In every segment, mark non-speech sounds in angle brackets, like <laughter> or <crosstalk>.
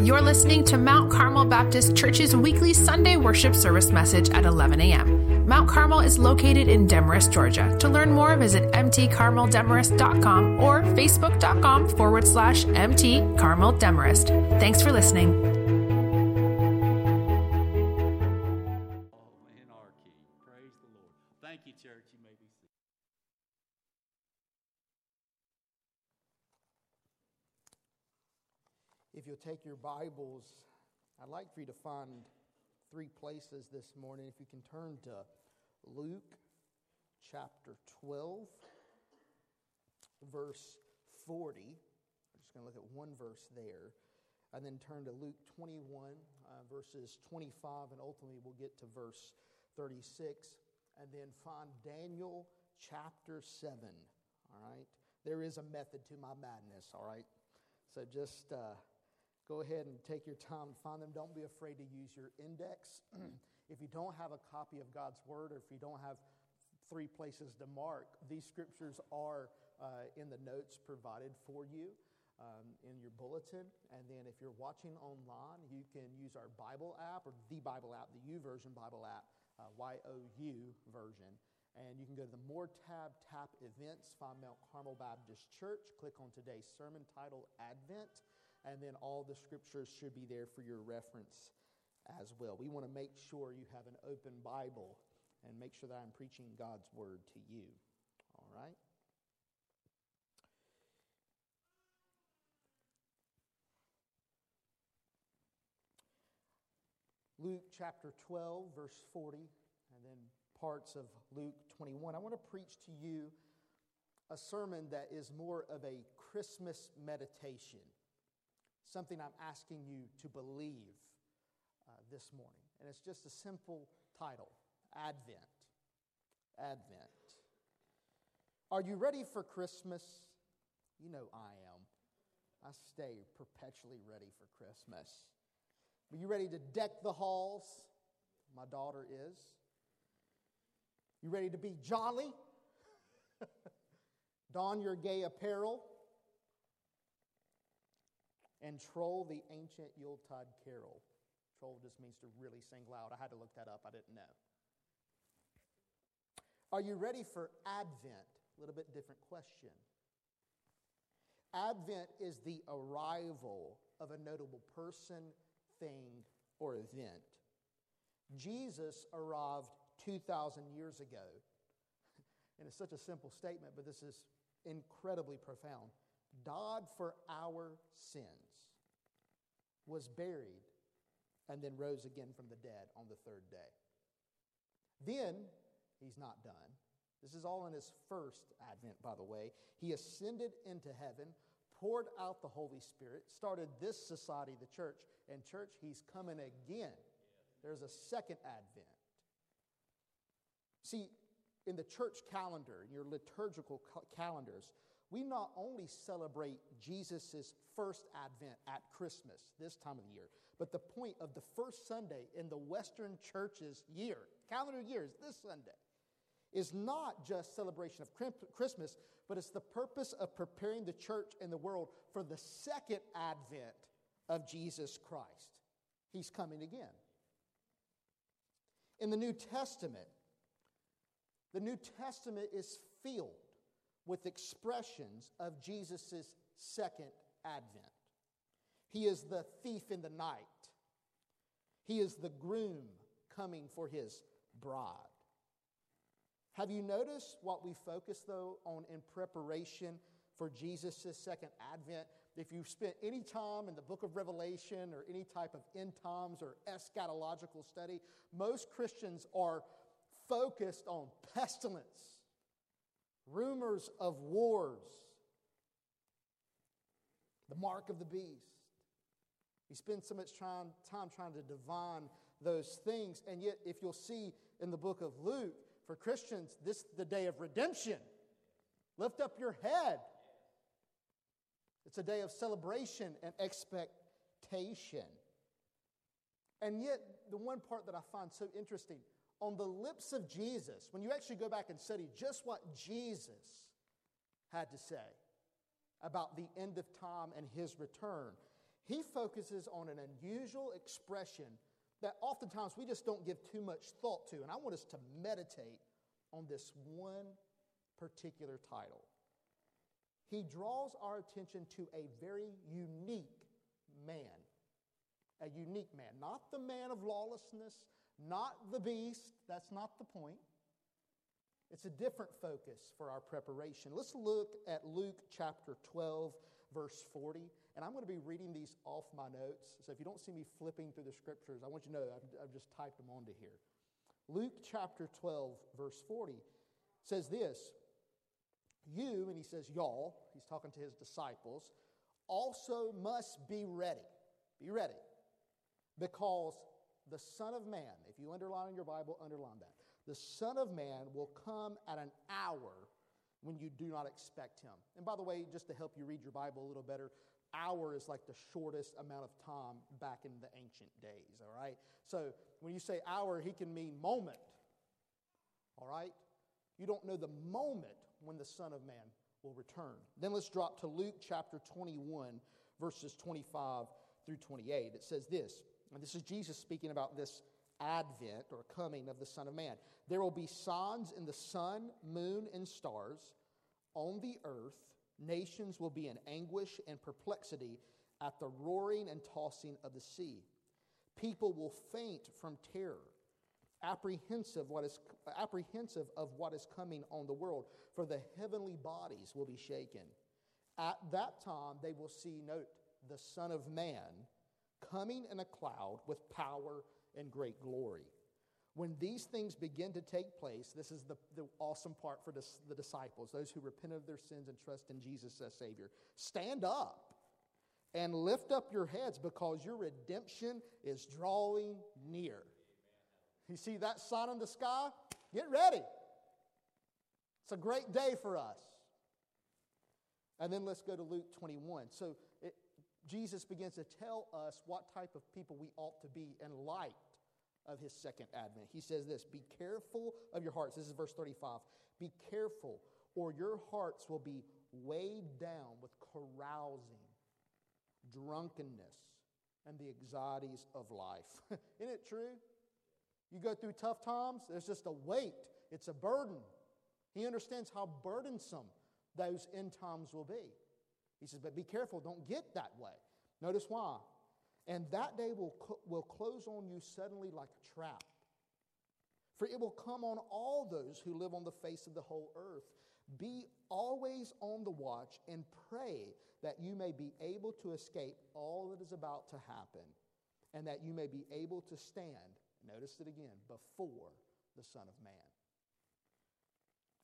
You're listening to Mount Carmel Baptist Church's weekly Sunday worship service message at 11 a.m. Mount Carmel is located in Demorest, Georgia. To learn more, visit mtcarmeldemorest.com or facebook.com forward slash mtcarmeldemorest. Thanks for listening. Take your Bibles, I'd like for you to find three places this morning. If you can turn to Luke chapter 12, verse 40. We're just going to look at one verse there. And then turn to Luke 21, uh, verses 25, and ultimately we'll get to verse 36. And then find Daniel chapter 7. All right? There is a method to my madness, all right? So just uh, go ahead and take your time and find them. Don't be afraid to use your index. <clears throat> if you don't have a copy of God's Word or if you don't have three places to mark, these scriptures are uh, in the notes provided for you. Um, in your bulletin. And then if you're watching online, you can use our Bible app or the Bible app, the YouVersion Bible app, uh, Y-O-U version. And you can go to the More tab, tap events, find Mount Carmel Baptist Church, click on today's sermon title, Advent, and then all the scriptures should be there for your reference as well. We want to make sure you have an open Bible and make sure that I'm preaching God's word to you. All right? Luke chapter 12, verse 40, and then parts of Luke 21. I want to preach to you a sermon that is more of a Christmas meditation, something I'm asking you to believe uh, this morning. And it's just a simple title Advent. Advent. Are you ready for Christmas? You know I am. I stay perpetually ready for Christmas. Are you ready to deck the halls? My daughter is. You ready to be jolly? <laughs> Don your gay apparel? And troll the ancient Yuletide carol. Troll just means to really sing loud. I had to look that up, I didn't know. Are you ready for Advent? A little bit different question. Advent is the arrival of a notable person, thing, or event. Jesus arrived 2,000 years ago. <laughs> And it's such a simple statement, but this is incredibly profound. Died for our sins, was buried, and then rose again from the dead on the third day. Then, he's not done. This is all in his first advent, by the way. He ascended into heaven, poured out the Holy Spirit, started this society, the church, and church, he's coming again. There's a second advent. See, in the church calendar, in your liturgical calendars, we not only celebrate Jesus' first advent at Christmas, this time of the year, but the point of the first Sunday in the Western church's year, calendar year is this Sunday, is not just celebration of Christmas, but it's the purpose of preparing the church and the world for the second advent of Jesus Christ. He's coming again. In the New Testament, the New Testament is filled with expressions of Jesus' second advent. He is the thief in the night, he is the groom coming for his bride. Have you noticed what we focus, though, on in preparation for Jesus' second advent? If you've spent any time in the book of Revelation or any type of end times or eschatological study, most Christians are focused on pestilence, rumors of wars, the mark of the beast. We spend so much time, time trying to divine those things, and yet, if you'll see in the book of Luke, for Christians, this is the day of redemption. Lift up your head. It's a day of celebration and expectation. And yet, the one part that I find so interesting on the lips of Jesus, when you actually go back and study just what Jesus had to say about the end of time and his return, he focuses on an unusual expression that oftentimes we just don't give too much thought to. And I want us to meditate on this one particular title. He draws our attention to a very unique man. A unique man. Not the man of lawlessness, not the beast. That's not the point. It's a different focus for our preparation. Let's look at Luke chapter 12, verse 40. And I'm going to be reading these off my notes. So if you don't see me flipping through the scriptures, I want you to know I've, I've just typed them onto here. Luke chapter 12, verse 40 says this You, and he says y'all, he's talking to his disciples, also must be ready. Be ready. Because the Son of Man, if you underline in your Bible, underline that. The Son of Man will come at an hour when you do not expect him. And by the way, just to help you read your Bible a little better, hour is like the shortest amount of time back in the ancient days, all right? So when you say hour, he can mean moment, all right? You don't know the moment when the Son of Man will return. Then let's drop to Luke chapter 21, verses 25 through 28. It says this, and this is Jesus speaking about this advent or coming of the Son of Man. There will be signs in the sun, moon, and stars on the earth Nations will be in anguish and perplexity at the roaring and tossing of the sea. People will faint from terror, apprehensive, what is, apprehensive of what is coming on the world, for the heavenly bodies will be shaken. At that time, they will see, note, the Son of Man coming in a cloud with power and great glory. When these things begin to take place, this is the, the awesome part for the disciples, those who repent of their sins and trust in Jesus as Savior. Stand up and lift up your heads because your redemption is drawing near. You see that sign in the sky? Get ready. It's a great day for us. And then let's go to Luke 21. So Jesus begins to tell us what type of people we ought to be in light of his second advent. He says this Be careful of your hearts. This is verse 35. Be careful, or your hearts will be weighed down with carousing, drunkenness, and the anxieties of life. <laughs> Isn't it true? You go through tough times, there's just a weight, it's a burden. He understands how burdensome those end times will be. He says, But be careful, don't get that way. Notice why. And that day will, will close on you suddenly like a trap. For it will come on all those who live on the face of the whole earth. Be always on the watch and pray that you may be able to escape all that is about to happen and that you may be able to stand, notice it again, before the Son of Man.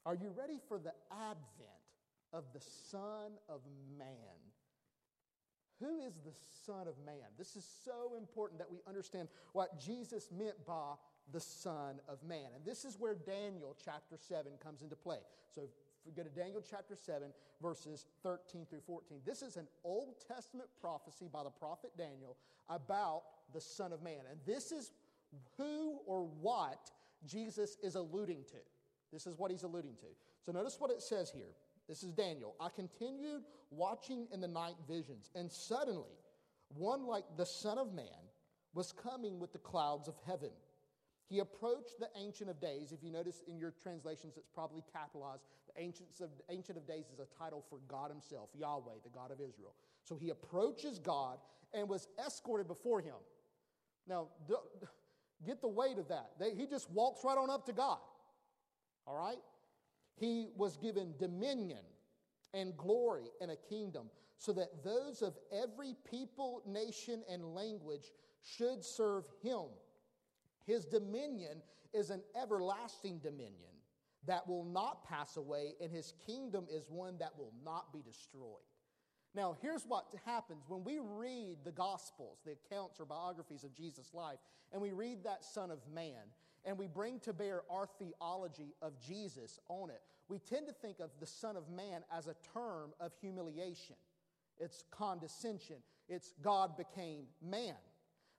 Are you ready for the advent of the Son of Man? Who is the Son of Man? This is so important that we understand what Jesus meant by the Son of Man. And this is where Daniel chapter 7 comes into play. So we go to Daniel chapter 7, verses 13 through 14, this is an Old Testament prophecy by the prophet Daniel about the Son of Man. And this is who or what Jesus is alluding to. This is what he's alluding to. So notice what it says here. This is Daniel. I continued watching in the night visions, and suddenly one like the Son of Man was coming with the clouds of heaven. He approached the Ancient of Days. If you notice in your translations, it's probably capitalized. The Ancient of, Ancient of Days is a title for God Himself, Yahweh, the God of Israel. So he approaches God and was escorted before Him. Now, get the weight of that. he just walks right on up to God. All right? He was given dominion and glory and a kingdom so that those of every people, nation, and language should serve him. His dominion is an everlasting dominion that will not pass away, and his kingdom is one that will not be destroyed. Now, here's what happens when we read the Gospels, the accounts or biographies of Jesus' life, and we read that Son of Man and we bring to bear our theology of Jesus on it, we tend to think of the Son of Man as a term of humiliation. It's condescension. It's God became man.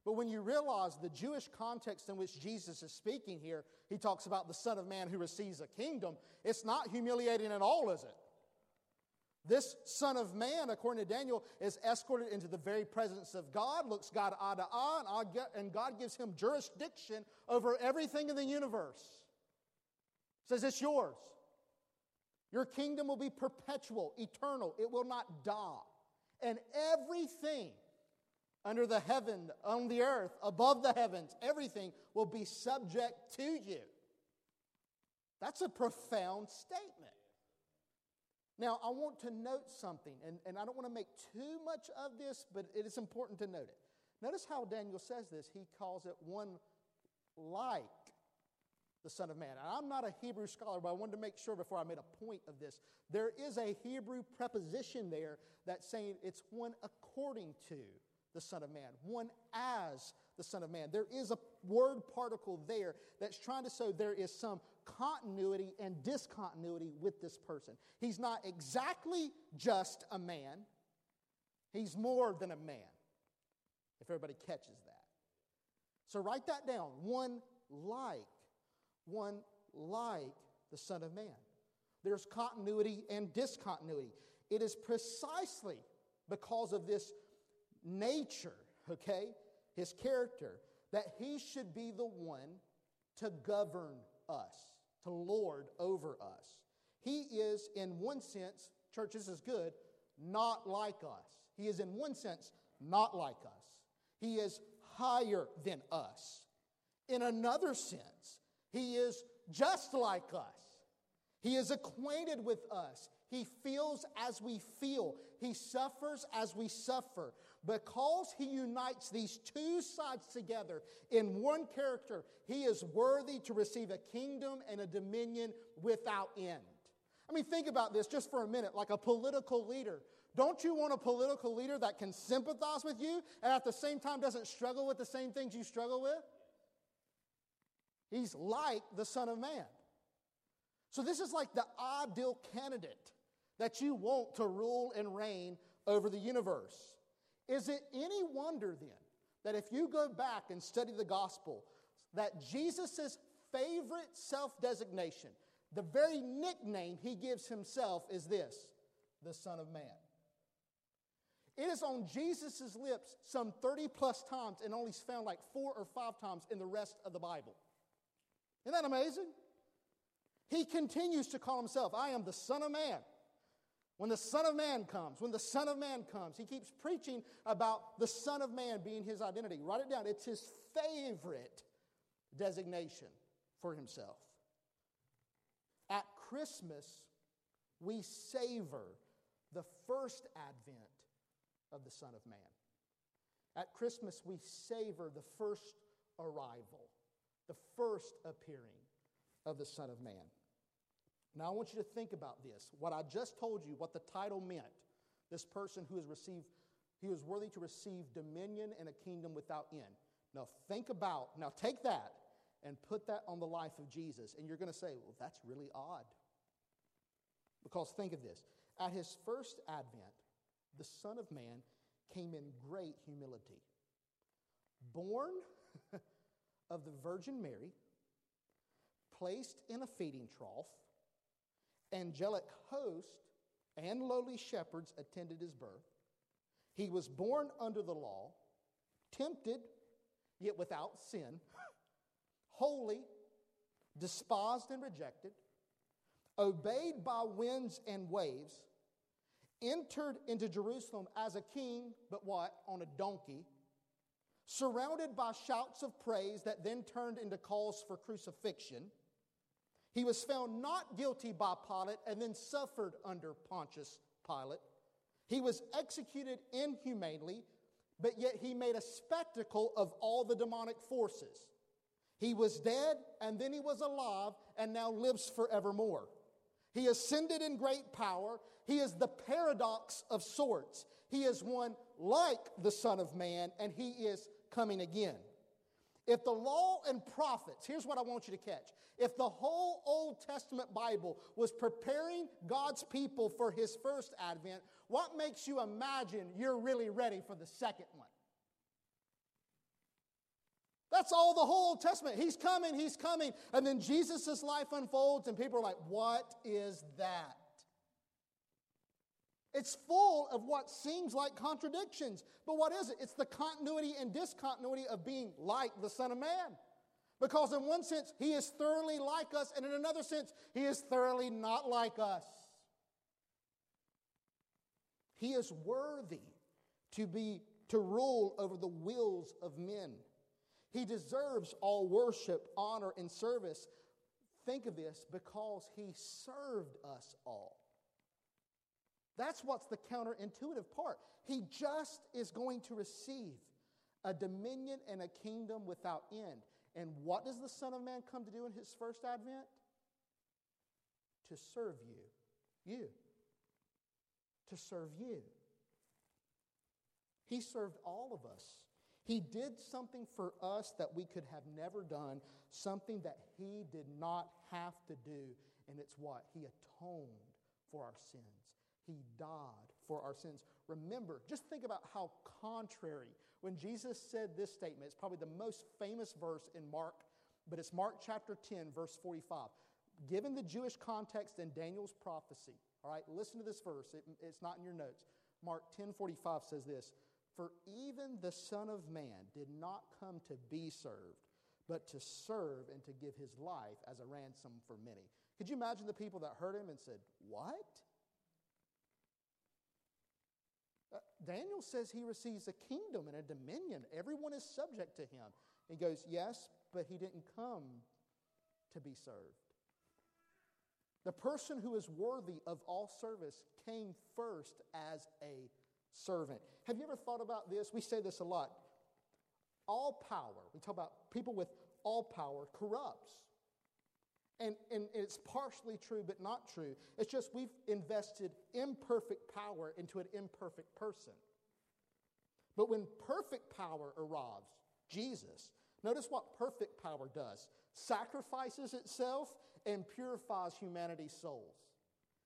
But when you realize the Jewish context in which Jesus is speaking here, he talks about the Son of Man who receives a kingdom. It's not humiliating at all, is it? This Son of Man, according to Daniel, is escorted into the very presence of God, looks God eye to eye, and God gives him jurisdiction over everything in the universe. Says it's yours. Your kingdom will be perpetual, eternal. It will not die. And everything under the heaven, on the earth, above the heavens, everything will be subject to you. That's a profound statement. Now, I want to note something, and, and I don't want to make too much of this, but it is important to note it. Notice how Daniel says this. He calls it one like the Son of Man. And I'm not a Hebrew scholar, but I wanted to make sure before I made a point of this. There is a Hebrew preposition there that's saying it's one according to the Son of Man, one as the Son of Man. There is a word particle there that's trying to show there is some continuity and discontinuity with this person. He's not exactly just a man, he's more than a man, if everybody catches that. So write that down. One like, one like the Son of Man. There's continuity and discontinuity. It is precisely because of this nature, okay, his character, that he should be the one to govern us to lord over us. He is, in one sense, church, this is good, not like us. He is, in one sense, not like us. He is higher than us. In another sense, he is just like us. He is acquainted with us. He feels as we feel. He suffers as we suffer. Because he unites these two sides together in one character, he is worthy to receive a kingdom and a dominion without end. I mean, think about this just for a minute like a political leader. Don't you want a political leader that can sympathize with you and at the same time doesn't struggle with the same things you struggle with? He's like the Son of Man. So, this is like the ideal candidate that you want to rule and reign over the universe. Is it any wonder then that if you go back and study the gospel, that Jesus' favorite self designation, the very nickname he gives himself, is this the Son of Man? It is on Jesus' lips some 30 plus times and only found like four or five times in the rest of the Bible. Isn't that amazing? He continues to call himself, I am the Son of Man. When the Son of Man comes, when the Son of Man comes, he keeps preaching about the Son of Man being his identity. Write it down. It's his favorite designation for himself. At Christmas, we savor the first advent of the Son of Man. At Christmas, we savor the first arrival, the first appearing of the Son of Man. Now, I want you to think about this. What I just told you, what the title meant. This person who has received, he was worthy to receive dominion and a kingdom without end. Now, think about, now take that and put that on the life of Jesus. And you're going to say, well, that's really odd. Because think of this at his first advent, the Son of Man came in great humility. Born <laughs> of the Virgin Mary, placed in a feeding trough, angelic host and lowly shepherds attended his birth. He was born under the law, tempted, yet without sin, holy, despised and rejected, obeyed by winds and waves, entered into Jerusalem as a king, but what? On a donkey, surrounded by shouts of praise that then turned into calls for crucifixion he was found not guilty by Pilate and then suffered under Pontius Pilate. He was executed inhumanely, but yet he made a spectacle of all the demonic forces. He was dead and then he was alive and now lives forevermore. He ascended in great power. He is the paradox of sorts. He is one like the Son of Man and he is coming again. If the law and prophets, here's what I want you to catch. If the whole Old Testament Bible was preparing God's people for his first advent, what makes you imagine you're really ready for the second one? That's all the whole Old Testament. He's coming, he's coming. And then Jesus' life unfolds, and people are like, What is that? It's full of what seems like contradictions. But what is it? It's the continuity and discontinuity of being like the Son of Man. Because in one sense, he is thoroughly like us, and in another sense, he is thoroughly not like us. He is worthy to be to rule over the wills of men. He deserves all worship, honor, and service. Think of this because he served us all. That's what's the counterintuitive part. He just is going to receive a dominion and a kingdom without end. And what does the Son of Man come to do in his first advent? To serve you. You. To serve you. He served all of us. He did something for us that we could have never done, something that he did not have to do. And it's what? He atoned for our sins. He died for our sins. Remember, just think about how contrary, when Jesus said this statement, it's probably the most famous verse in Mark, but it's Mark chapter 10, verse 45. Given the Jewish context and Daniel's prophecy, all right, listen to this verse. It, it's not in your notes. Mark 10 45 says this For even the Son of Man did not come to be served, but to serve and to give his life as a ransom for many. Could you imagine the people that heard him and said, What? Uh, Daniel says he receives a kingdom and a dominion. Everyone is subject to him. He goes, Yes, but he didn't come to be served. The person who is worthy of all service came first as a servant. Have you ever thought about this? We say this a lot. All power, we talk about people with all power, corrupts. And, and it's partially true, but not true. It's just we've invested imperfect power into an imperfect person. But when perfect power arrives, Jesus, notice what perfect power does sacrifices itself and purifies humanity's souls.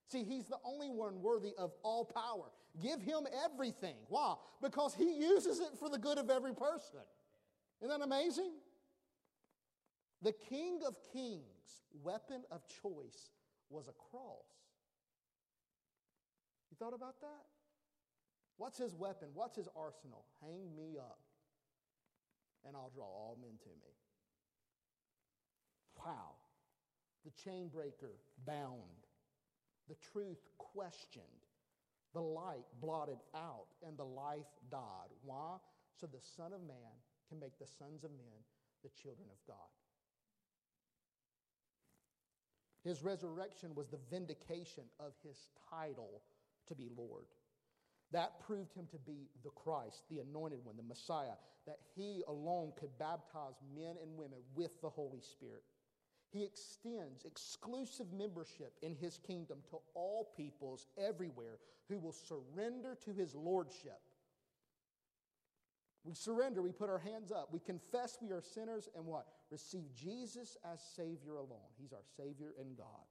See, he's the only one worthy of all power. Give him everything. Why? Because he uses it for the good of every person. Isn't that amazing? The King of Kings' weapon of choice was a cross. You thought about that? What's his weapon? What's his arsenal? Hang me up, and I'll draw all men to me. Wow. The chain breaker bound, the truth questioned, the light blotted out, and the life died. Why? So the Son of Man can make the sons of men the children of God. His resurrection was the vindication of his title to be Lord. That proved him to be the Christ, the anointed one, the Messiah, that he alone could baptize men and women with the Holy Spirit. He extends exclusive membership in his kingdom to all peoples everywhere who will surrender to his lordship. We surrender, we put our hands up, we confess we are sinners, and what? Receive Jesus as Savior alone. He's our Savior and God.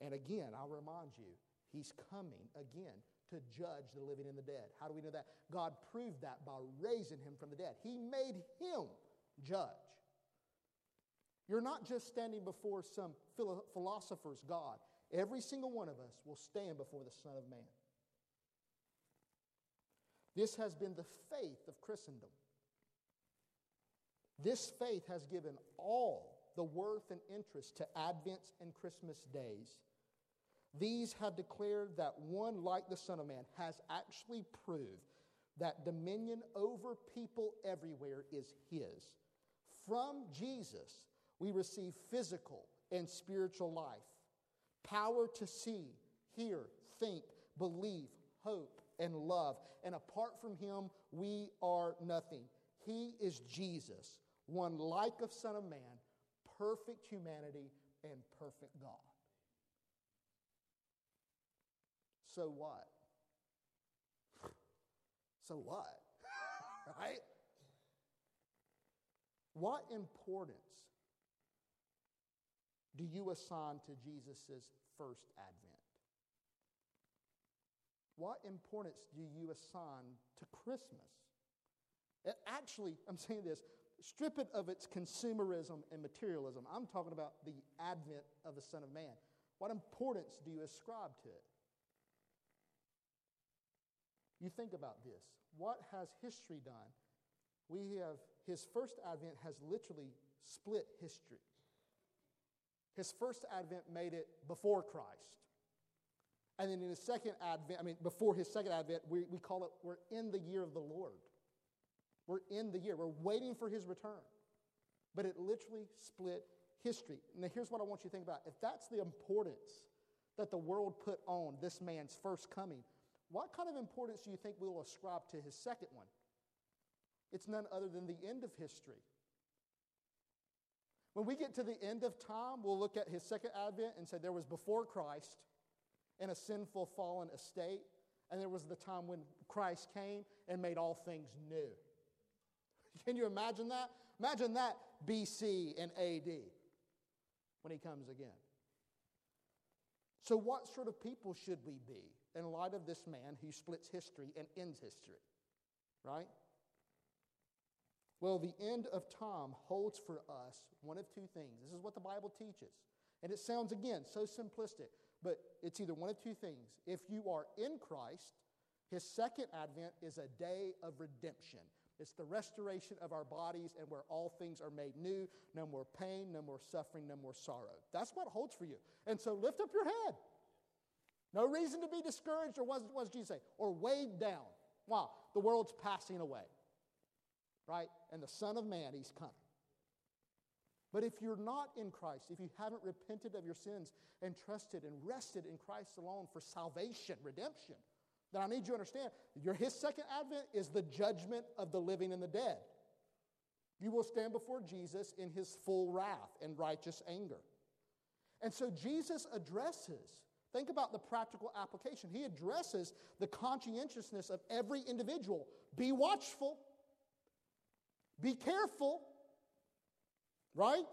And again, I'll remind you, He's coming again to judge the living and the dead. How do we know that? God proved that by raising Him from the dead. He made Him judge. You're not just standing before some philosopher's God. Every single one of us will stand before the Son of Man. This has been the faith of Christendom. This faith has given all the worth and interest to Advents and Christmas days. These have declared that one like the Son of Man has actually proved that dominion over people everywhere is His. From Jesus, we receive physical and spiritual life, power to see, hear, think, believe, hope, and love. And apart from him, we are nothing. He is Jesus, one like of Son of Man, perfect humanity and perfect God. So what? So what? <laughs> right? What importance do you assign to Jesus' first advent? What importance do you assign to Christmas? It actually, I'm saying this, strip it of its consumerism and materialism. I'm talking about the advent of the Son of Man. What importance do you ascribe to it? You think about this. What has history done? We have, his first advent has literally split history. His first advent made it before Christ. And then in his second advent, I mean, before his second advent, we, we call it, we're in the year of the Lord. We're in the year. We're waiting for his return. But it literally split history. Now, here's what I want you to think about. If that's the importance that the world put on this man's first coming, what kind of importance do you think we'll ascribe to his second one? It's none other than the end of history. When we get to the end of time, we'll look at his second advent and say there was before Christ in a sinful, fallen estate, and there was the time when Christ came and made all things new. <laughs> Can you imagine that? Imagine that BC and AD when he comes again. So, what sort of people should we be in light of this man who splits history and ends history? Right? Well, the end of time holds for us one of two things. This is what the Bible teaches. And it sounds, again, so simplistic, but it's either one of two things. If you are in Christ, his second advent is a day of redemption. It's the restoration of our bodies and where all things are made new. No more pain, no more suffering, no more sorrow. That's what holds for you. And so lift up your head. No reason to be discouraged, or what, does Jesus say? Or weighed down. Wow, the world's passing away right? And the Son of Man, he's coming. But if you're not in Christ, if you haven't repented of your sins and trusted and rested in Christ alone for salvation, redemption, then I need you to understand your, his second advent is the judgment of the living and the dead. You will stand before Jesus in his full wrath and righteous anger. And so Jesus addresses, think about the practical application. He addresses the conscientiousness of every individual. Be watchful. Be careful, right?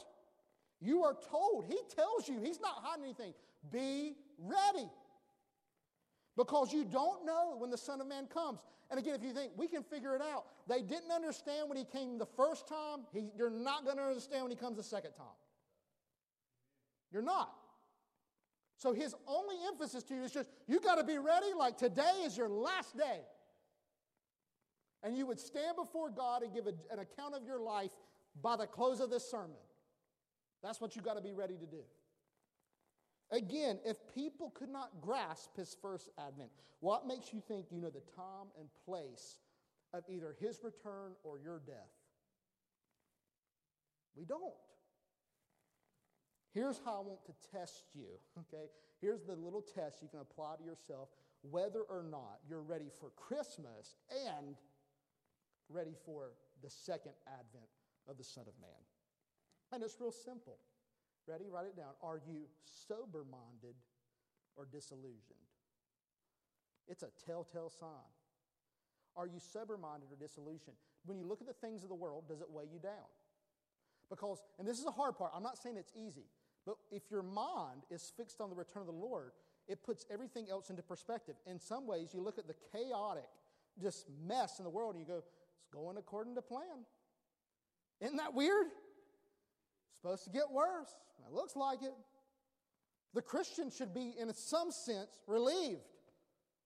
You are told, he tells you, he's not hiding anything. Be ready. Because you don't know when the Son of Man comes. And again, if you think we can figure it out, they didn't understand when he came the first time, he, you're not going to understand when he comes the second time. You're not. So his only emphasis to you is just, you got to be ready, like today is your last day and you would stand before God and give a, an account of your life by the close of this sermon. That's what you got to be ready to do. Again, if people could not grasp his first advent, what makes you think you know the time and place of either his return or your death? We don't. Here's how I want to test you, <laughs> okay? Here's the little test you can apply to yourself whether or not you're ready for Christmas and ready for the second advent of the Son of Man. And it's real simple. Ready? Write it down. Are you sober minded or disillusioned? It's a telltale sign. Are you sober minded or disillusioned? When you look at the things of the world, does it weigh you down? Because, and this is a hard part, I'm not saying it's easy, but if your mind is fixed on the return of the Lord, it puts everything else into perspective. In some ways, you look at the chaotic, just mess in the world and you go, it's going according to plan. Isn't that weird? It's supposed to get worse. It looks like it. The Christian should be, in some sense, relieved.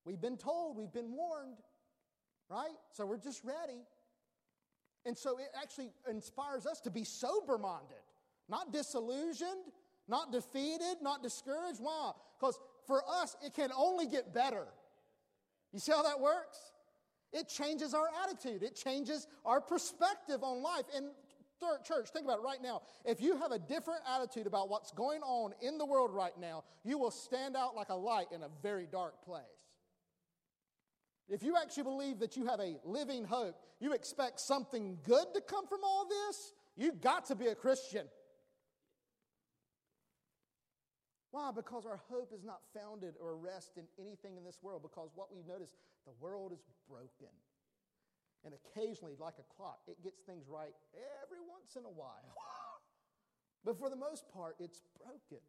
We've been told, we've been warned, right? So we're just ready. And so it actually inspires us to be sober minded, not disillusioned, not defeated, not discouraged. Why? Because for us, it can only get better. You see how that works? It changes our attitude, it changes our perspective on life. And church, think about it right now. If you have a different attitude about what's going on in the world right now, you will stand out like a light in a very dark place. If you actually believe that you have a living hope, you expect something good to come from all this, You've got to be a Christian. Why? Because our hope is not founded or rest in anything in this world. Because what we notice, the world is broken. And occasionally, like a clock, it gets things right every once in a while. <laughs> but for the most part, it's broken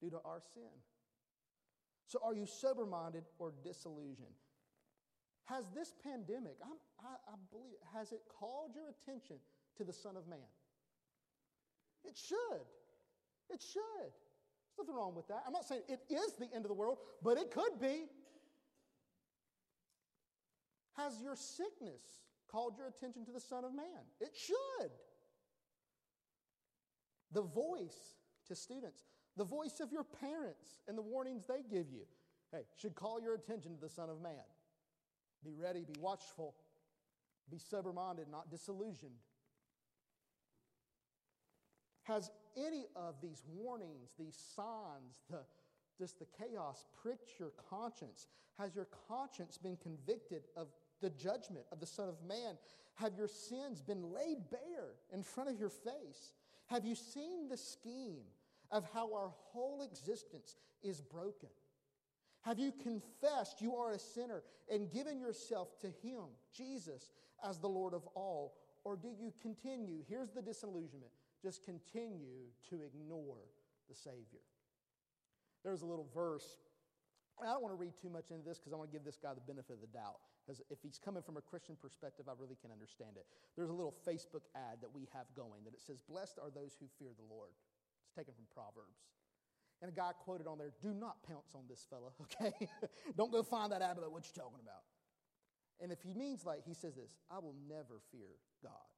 due to our sin. So, are you sober minded or disillusioned? Has this pandemic, I, I believe, has it called your attention to the Son of Man? It should. It should. There's nothing wrong with that. I'm not saying it is the end of the world, but it could be. Has your sickness called your attention to the Son of Man? It should. The voice to students, the voice of your parents and the warnings they give you, hey, should call your attention to the Son of Man. Be ready, be watchful, be sober minded, not disillusioned. Has any of these warnings, these signs, the, just the chaos pricked your conscience? Has your conscience been convicted of the judgment of the Son of Man? Have your sins been laid bare in front of your face? Have you seen the scheme of how our whole existence is broken? Have you confessed you are a sinner and given yourself to Him, Jesus, as the Lord of all? Or do you continue? Here's the disillusionment just continue to ignore the Savior. There's a little verse. I don't want to read too much into this because I want to give this guy the benefit of the doubt. Because if he's coming from a Christian perspective, I really can understand it. There's a little Facebook ad that we have going that it says, Blessed are those who fear the Lord. It's taken from Proverbs. And a guy quoted on there, Do not pounce on this fella, <laughs> okay? don't go find that ad about what you're talking about. And if he means like, he says this, I will never fear God.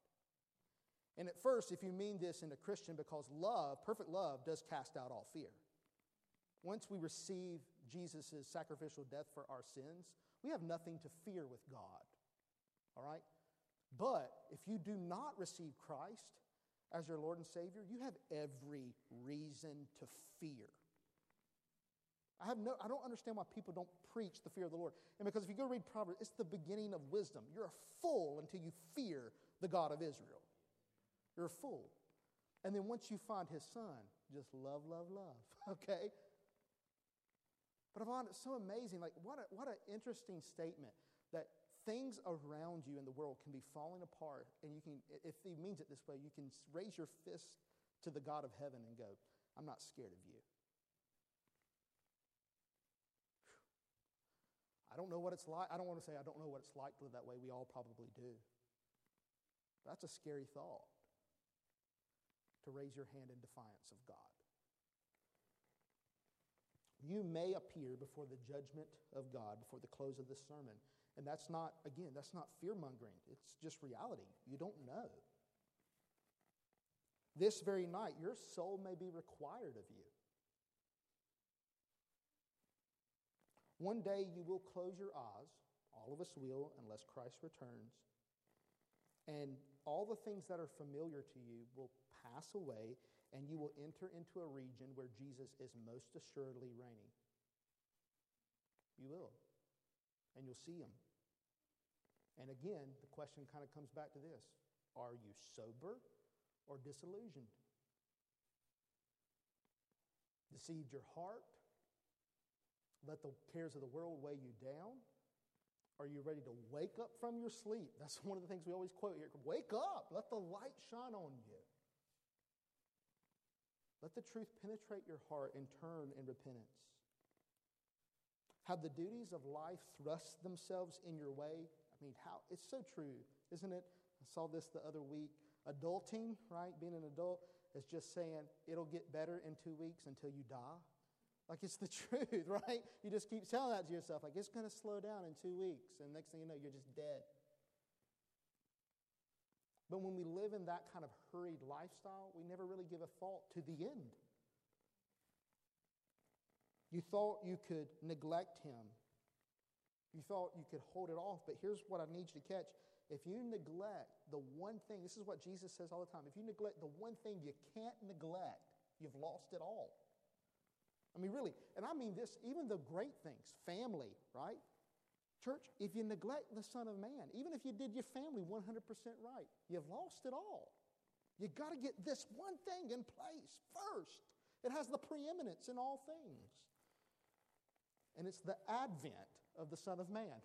And at first, if you mean this in a Christian, because love, perfect love, does cast out all fear. Once we receive Jesus' sacrificial death for our sins, we have nothing to fear with God. All right? But if you do not receive Christ as your Lord and Savior, you have every reason to fear. I, have no, I don't understand why people don't preach the fear of the Lord. And because if you go read Proverbs, it's the beginning of wisdom. You're a fool until you fear the God of Israel. You're fool. And then once you find his son, just love, love, love. <laughs> Okay? But I find it so amazing. Like, what, a, what an interesting statement that things around you in the world can be falling apart. And you can, if he means it this way, you can raise your fist to the God of heaven and go, I'm not scared of you. I don't know what it's like. I don't want to say I don't know what it's like to live that way. We all probably do. That's a scary thought to raise your hand in defiance of God. You may appear before the judgment of God before the close of this sermon. And that's not, again, that's not fear mongering. It's just reality. You don't know. This very night, your soul may be required of you. One day you will close your eyes. All of us will, unless Christ returns. And all the things that are familiar to you will pass away, and you will enter into a region where Jesus is most assuredly reigning. You will. And you'll see him. And again, the question kind of comes back to this Are you sober or disillusioned? Deceived your heart? Let the cares of the world weigh you down? Are you ready to wake up from your sleep? That's <laughs> one of the things we always quote here. Wake up. Let the light shine on you. Let the truth penetrate your heart and turn in repentance. Have the duties of life thrust themselves in your way? I mean, how it's so true, isn't it? I saw this the other week. Adulting, right? Being an adult is just saying it'll get better in two weeks until you die. Like it's the <laughs> truth, right? You just keep telling that to yourself, like it's going to slow down in two weeks, and next thing you know, you're just dead. But when we live in that kind of hurried lifestyle, we never really give a thought to the end. You thought you could neglect him. You thought you could hold it off, but here's what I need you to catch. If you neglect the one thing, this is what Jesus says all the time if you neglect the one thing you can't neglect, you've lost it all. I mean, really, and I mean this, even the great things, family, right? Church, if you neglect the Son of Man, even if you did your family 100% right, you've lost it all. You've got to get this one thing in place first. It has the preeminence in all things. And it's the advent of the Son of Man.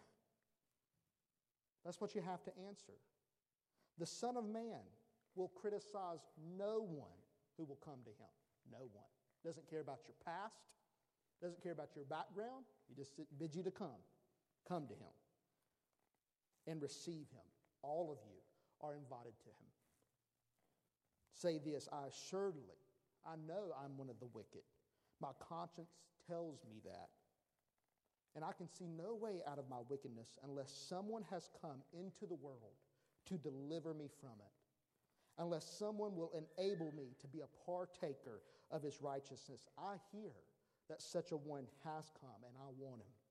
That's what you have to answer. The Son of Man will criticize no one who will come to him. No one doesn't care about your past, doesn't care about your background. He just bids you to come. Come to him and receive him. All of you are invited to him. Say this I assuredly, I know I'm one of the wicked. My conscience tells me that. And I can see no way out of my wickedness unless someone has come into the world to deliver me from it. Unless someone will enable me to be a partaker of his righteousness. I hear that such a one has come, and I want him.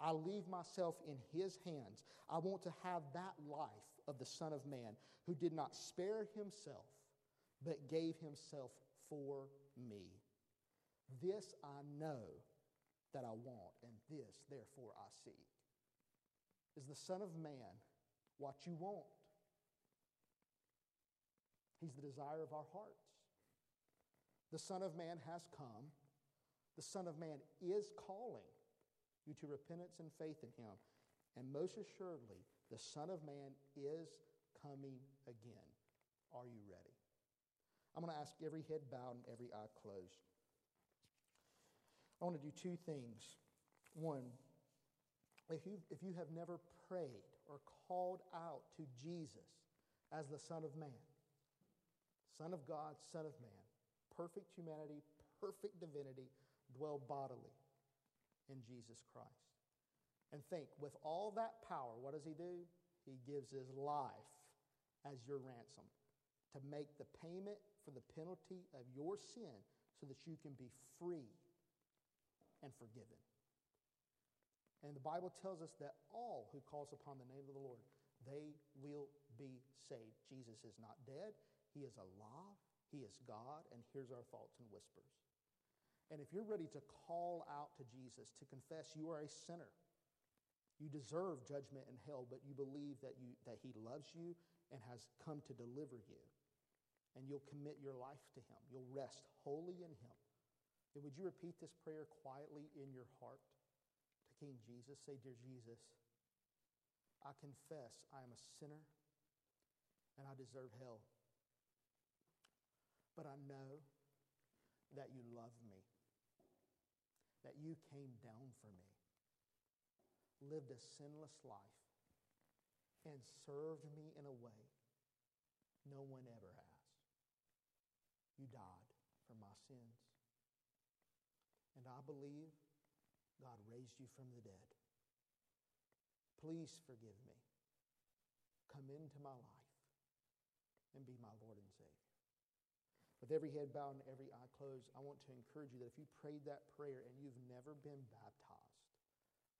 I leave myself in his hands. I want to have that life of the Son of Man who did not spare himself, but gave himself for me. This I know that I want, and this, therefore, I seek. Is the Son of Man what you want? He's the desire of our hearts. The Son of Man has come. The Son of Man is calling you to repentance and faith in Him. And most assuredly, the Son of Man is coming again. Are you ready? I'm going to ask every head bowed and every eye closed. I want to do two things. One, if you, if you have never prayed or called out to Jesus as the Son of Man, Son of God, Son of Man, perfect humanity, perfect divinity, dwell bodily in Jesus Christ. And think, with all that power, what does he do? He gives his life as your ransom to make the payment for the penalty of your sin so that you can be free and forgiven. And the Bible tells us that all who calls upon the name of the Lord, they will be saved. Jesus is not dead. He is alive. He is God, and here's our thoughts and whispers. And if you're ready to call out to Jesus, to confess you are a sinner, you deserve judgment and hell, but you believe that, you, that He loves you and has come to deliver you, and you'll commit your life to Him, you'll rest wholly in Him, then would you repeat this prayer quietly in your heart to King Jesus? Say, Dear Jesus, I confess I am a sinner and I deserve hell. But I know that you love me that you came down for me, lived a sinless life, and served me in a way no one ever has. You died for my sins. And I believe God raised you from the dead. Please forgive me. Come into my life and be my Lord and Savior. With every head bowed and every eye closed, I want to encourage you that if you prayed that prayer and you've never been baptized,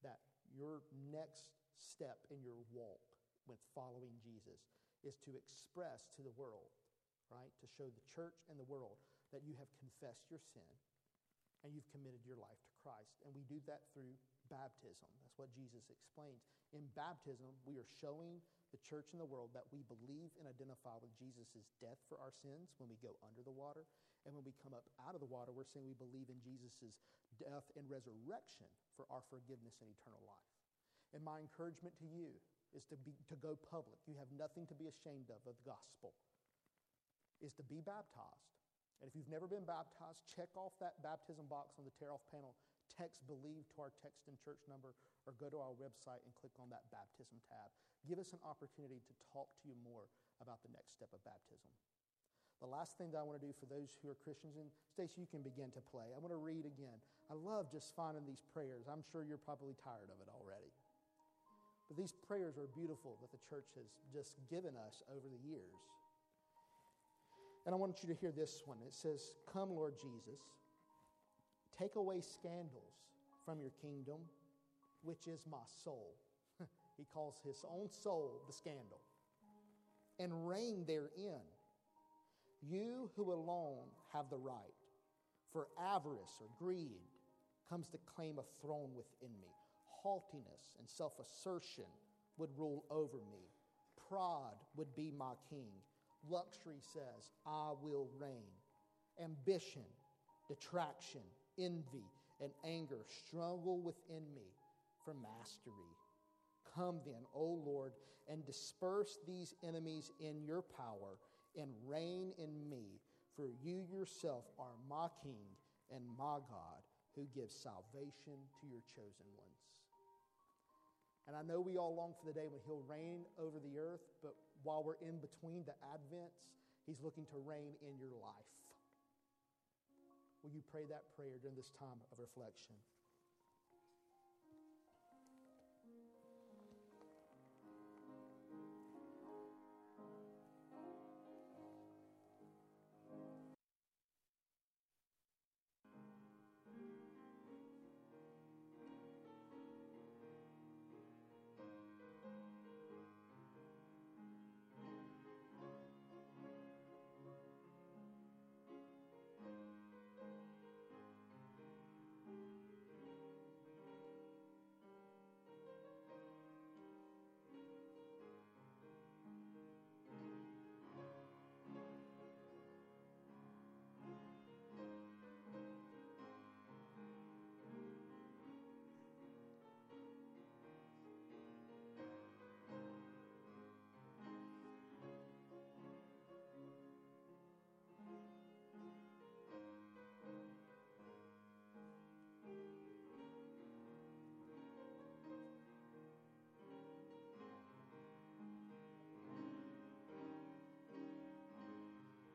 that your next step in your walk with following Jesus is to express to the world, right, to show the church and the world that you have confessed your sin and you've committed your life to Christ. And we do that through baptism. That's what Jesus explains. In baptism, we are showing the church and the world that we believe and identify with Jesus' death for our sins when we go under the water. And when we come up out of the water, we're saying we believe in Jesus' death and resurrection for our forgiveness and eternal life. And my encouragement to you is to, be, to go public. You have nothing to be ashamed of of the gospel, is to be baptized. And if you've never been baptized, check off that baptism box on the tear off panel text believe to our text in church number or go to our website and click on that baptism tab. Give us an opportunity to talk to you more about the next step of baptism. The last thing that I want to do for those who are Christians, and Stacy, you can begin to play. I want to read again. I love just finding these prayers. I'm sure you're probably tired of it already. But these prayers are beautiful that the church has just given us over the years. And I want you to hear this one. It says, Come, Lord Jesus. Take away scandals from your kingdom, which is my soul. <laughs> he calls his own soul the scandal. And reign therein. You who alone have the right, for avarice or greed comes to claim a throne within me. Haughtiness and self assertion would rule over me. Pride would be my king. Luxury says, I will reign. Ambition, detraction, envy, and anger struggle within me for mastery. Come then, O Lord, and disperse these enemies in your power and reign in me, for you yourself are my King and my God who gives salvation to your chosen ones. And I know we all long for the day when he'll reign over the earth, but while we're in between the advents, he's looking to reign in your life. Will you pray that prayer during this time of reflection?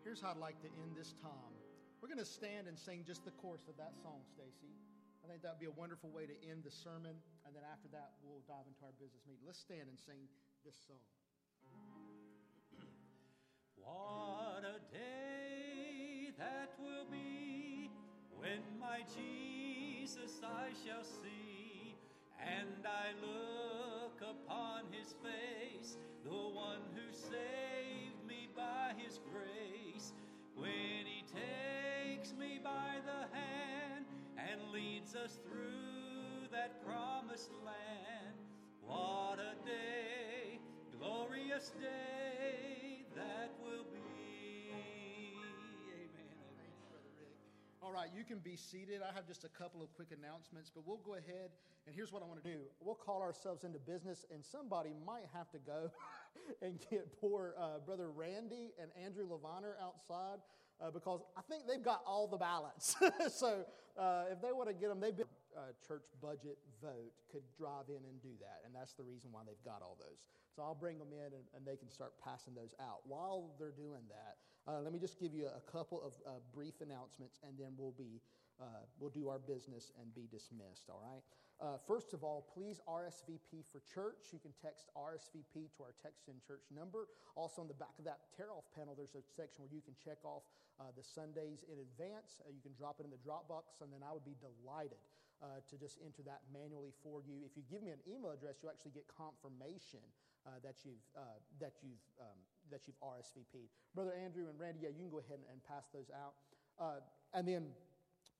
Here's how I'd like to end this time. We're going to stand and sing just the chorus of that song, Stacy. I think that'd be a wonderful way to end the sermon, and then after that, we'll dive into our business meeting. Let's stand and sing this song. <clears throat> What a day that will be when my Jesus I shall see, and I look upon his face, the one who saved me by his grace. When he takes me by the hand and leads us through that promised land. What a day, glorious day that will be. Amen. Amen. All right, you can be seated. I have just a couple of quick announcements, but we'll go ahead and here's what I want to do. We'll call ourselves into business, and somebody might have to go <laughs> <laughs> and get poor uh, Brother Randy and Andrew Leviner outside uh, because I think they've got all the ballots. <laughs> so uh, if they want to get them, they've been uh, church budget vote could drive in and do that, and that's the reason why they've got all those. So I'll bring them in, and, and they can start passing those out. While they're doing that, uh, let me just give you a couple of uh, brief announcements, and then we'll be we'll do our business and be dismissed. All right. Uh, first of all, please RSVP for church. You can text RSVP to our text in church number. Also, on the back of that tear off panel, there's a section where you can check off uh, the Sundays in advance. Uh, you can drop it in the Dropbox, and then I would be delighted uh, to just enter that manually for you. If you give me an email address, you actually get confirmation uh, that you've uh, that you've um, that you've RSVP'd. Brother Andrew and Randy, yeah, you can go ahead and, and pass those out. and then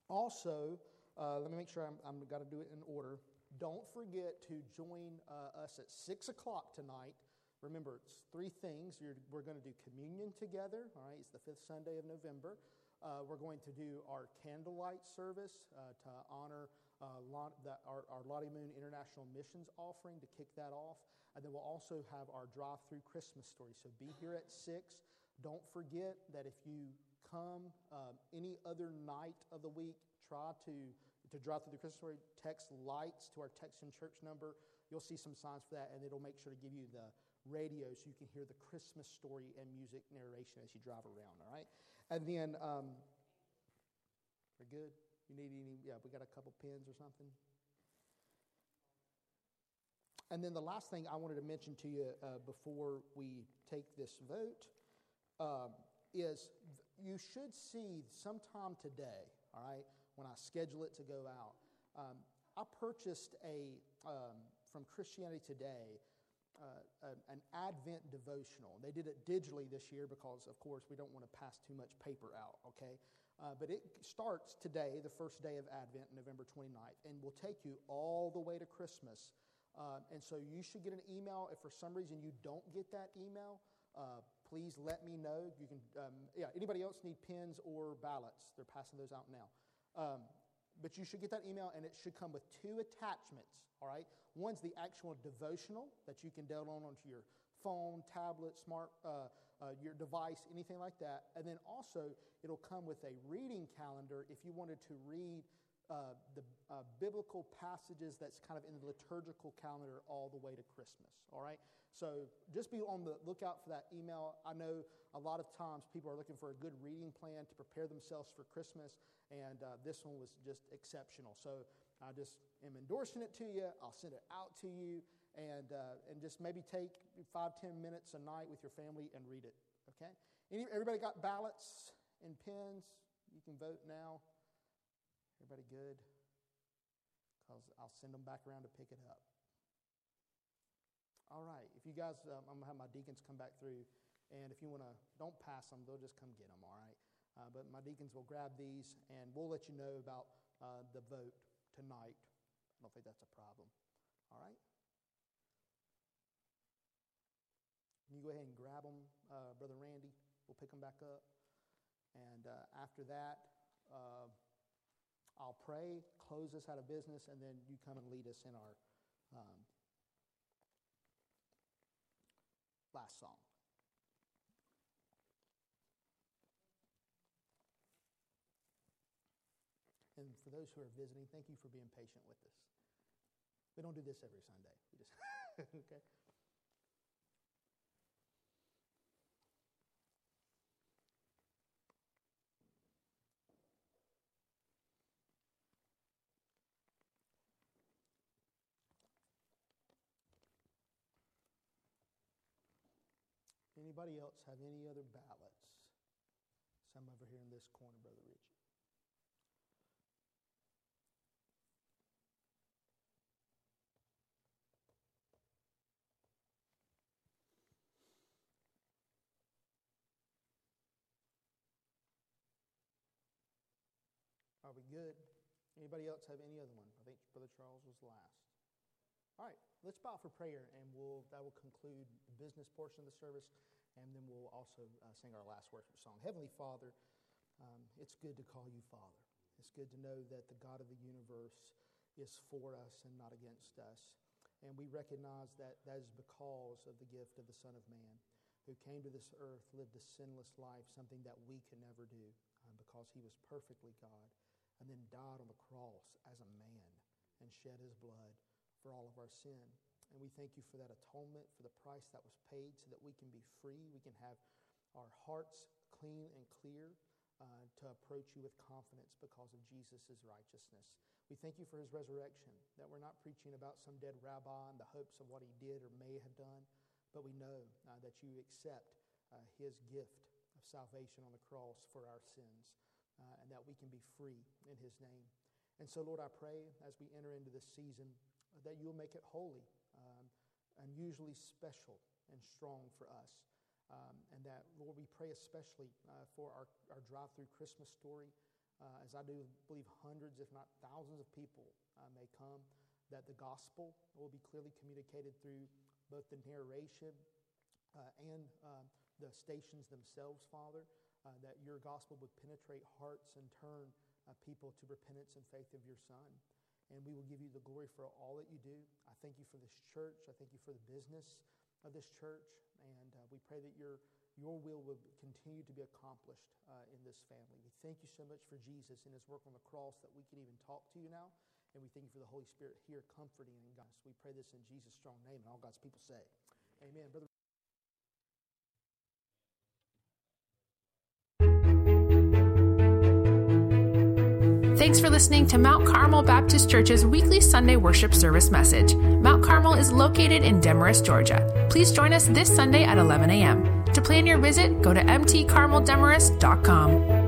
also. Uh, let me make sure I'm, I'm got to do it in order. Don't forget to join uh, us at 6 o'clock tonight. Remember, it's three things. You're, we're going to do communion together, all right? It's the fifth Sunday of November. Uh, we're going to do our candlelight service uh, to honor uh, the, our, our Lottie Moon International Missions offering to kick that off. And then we'll also have our drive through Christmas story. So be here at 6. Don't forget that if you come um, any other night of the week, try to to drive through the Christmas story, text lights to our text in church number. You'll see some signs for that, and it'll make sure to give you the radio so you can hear the Christmas story and music narration as you drive around, all right? And then, um, we're good? You need any? Yeah, we got a couple pins or something? And then the last thing I wanted to mention to you uh, before we take this vote um, is you should see sometime today, all right? when I schedule it to go out. Um, I purchased a, um, from Christianity Today, uh, an Advent devotional. They did it digitally this year because, of course, we don't want to pass too much paper out, okay? Uh, but it starts today, the first day of Advent, November 29th, and will take you all the way to Christmas. Uh, and so you should get an email. If for some reason you don't get that email, uh, please let me know. You can, um, yeah, anybody else need pens or ballots? They're passing those out now. Um, but you should get that email, and it should come with two attachments, all right? One's the actual devotional that you can download onto your phone, tablet, smart, uh, uh, your device, anything like that. And then also, it'll come with a reading calendar if you wanted to read uh, the uh, biblical passages that's kind of in the liturgical calendar all the way to Christmas, all right? So just be on the lookout for that email. I know a lot of times people are looking for a good reading plan to prepare themselves for Christmas, and uh, this one was just exceptional. So I just am endorsing it to you. I'll send it out to you, and, uh, and just maybe take five, ten minutes a night with your family and read it, okay? Any, everybody got ballots and pens? You can vote now. Everybody good? Because I'll send them back around to pick it up. All right. If you guys, um, I'm going to have my deacons come back through. And if you want to, don't pass them, they'll just come get them, all right? Uh, but my deacons will grab these, and we'll let you know about uh, the vote tonight. I don't think that's a problem. All right? Can you go ahead and grab them, uh, Brother Randy? We'll pick them back up. And uh, after that, uh, I'll pray, close us out of business, and then you come and lead us in our um, last song. And for those who are visiting, thank you for being patient with us. We don't do this every Sunday. We just <laughs> okay. Anybody else have any other ballots? Some over here in this corner, Brother Richie. Are we good? Anybody else have any other one? I think Brother Charles was last. All right, let's bow for prayer, and we'll, that will conclude the business portion of the service, and then we'll also uh, sing our last worship song. Heavenly Father, um, it's good to call you Father. It's good to know that the God of the universe is for us and not against us. And we recognize that that is because of the gift of the Son of Man, who came to this earth, lived a sinless life, something that we can never do, um, because he was perfectly God, and then died on the cross as a man and shed his blood for all of our sin. And we thank you for that atonement, for the price that was paid, so that we can be free. We can have our hearts clean and clear uh, to approach you with confidence because of Jesus' righteousness. We thank you for his resurrection, that we're not preaching about some dead rabbi and the hopes of what he did or may have done, but we know uh, that you accept uh, his gift of salvation on the cross for our sins, uh, and that we can be free in his name. And so, Lord, I pray as we enter into this season that you'll make it holy, unusually special and strong for us. Um, and that, Lord, we pray especially uh, for our, our drive through Christmas story. Uh, as I do believe hundreds, if not thousands, of people uh, may come, that the gospel will be clearly communicated through both the narration uh, and uh, the stations themselves, Father, uh, that your gospel would penetrate hearts and turn people to repentance and faith of your Son and we will give you the glory for all that you do. I thank you for this church. I thank you for the business of this church. And uh, we pray that your, your will will continue to be accomplished uh, in this family. We thank you so much for Jesus and his work on the cross that we can even talk to you now. And we thank you for the Holy Spirit here comforting and guiding us. We pray this in Jesus' strong name. And all God's people say, Amen. Brother. Thanks for listening to Mount Carmel Baptist Church's weekly Sunday worship service message. Mount Carmel is located in Demorest, Georgia. Please join us this Sunday at 11 a.m. To plan your visit, go to mtcarmeldemorest.com.